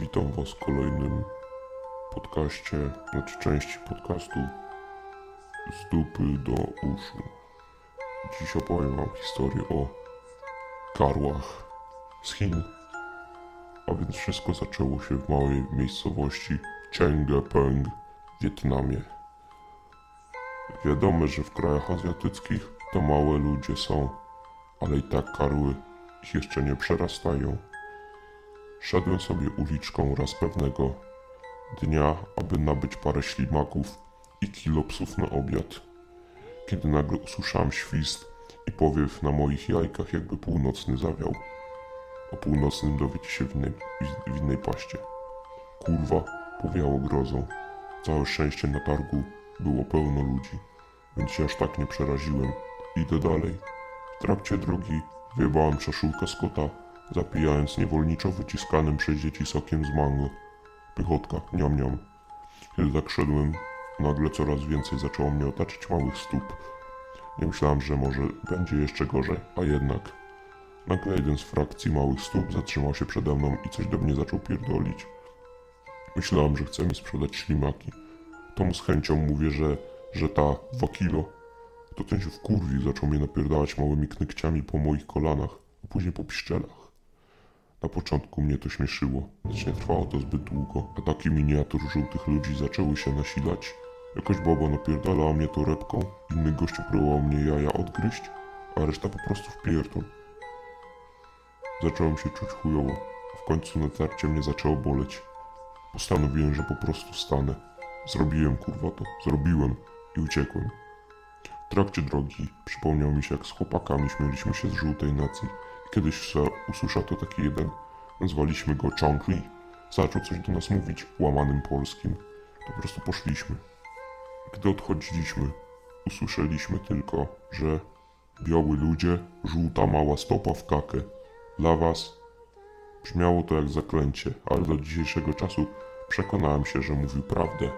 Witam Was w kolejnym podcaście, znaczy części podcastu z dupy do uszu. Dziś opowiem Wam historię o karłach z Chin. A więc wszystko zaczęło się w małej miejscowości Chengepeng w Wietnamie. Wiadomo, że w krajach azjatyckich to małe ludzie są, ale i tak karły ich jeszcze nie przerastają. Szedłem sobie uliczką raz pewnego dnia, aby nabyć parę ślimaków i kilo psów na obiad, kiedy nagle usłyszałem świst i powiew na moich jajkach, jakby północny zawiał. O północnym dowiecie się w innej, w innej paście. Kurwa, powiało grozą. Całe szczęście na targu było pełno ludzi, więc się aż tak nie przeraziłem. Idę dalej. W trakcie drogi wyjebałem czaszulkę z kota, zapijając niewolniczo wyciskanym przez dzieci sokiem z mango. Pychotka, niam niam. Kiedy tak szedłem, nagle coraz więcej zaczęło mnie otaczać małych stóp. Nie myślałem, że może będzie jeszcze gorzej, a jednak. Nagle jeden z frakcji małych stóp zatrzymał się przede mną i coś do mnie zaczął pierdolić. Myślałem, że chce mi sprzedać ślimaki. Tomu z chęcią mówię, że, że ta dwa kilo. To ten się wkurwił zaczął mnie napierdalać małymi knykciami po moich kolanach, a później po piszczelach. Na początku mnie to śmieszyło, lecz nie trwało to zbyt długo. Ataki miniatur żółtych ludzi zaczęły się nasilać. Jakaś baba napierdalała mnie torebką, inny gościu próbował mnie jaja odgryźć, a reszta po prostu wpierdol. Zacząłem się czuć chujowo. W końcu natarcie mnie zaczęło boleć. Postanowiłem, że po prostu stanę. Zrobiłem kurwa to, zrobiłem i uciekłem. W trakcie drogi przypomniał mi się, jak z chłopakami śmieliśmy się z żółtej nacji. Kiedyś usłyszał to taki jeden, nazwaliśmy go Chongli. Zaczął coś do nas mówić łamanym polskim. Po prostu poszliśmy. Gdy odchodziliśmy, usłyszeliśmy tylko, że biały ludzie, żółta mała stopa w kakę. Dla was brzmiało to jak zaklęcie, ale do dzisiejszego czasu przekonałem się, że mówił prawdę.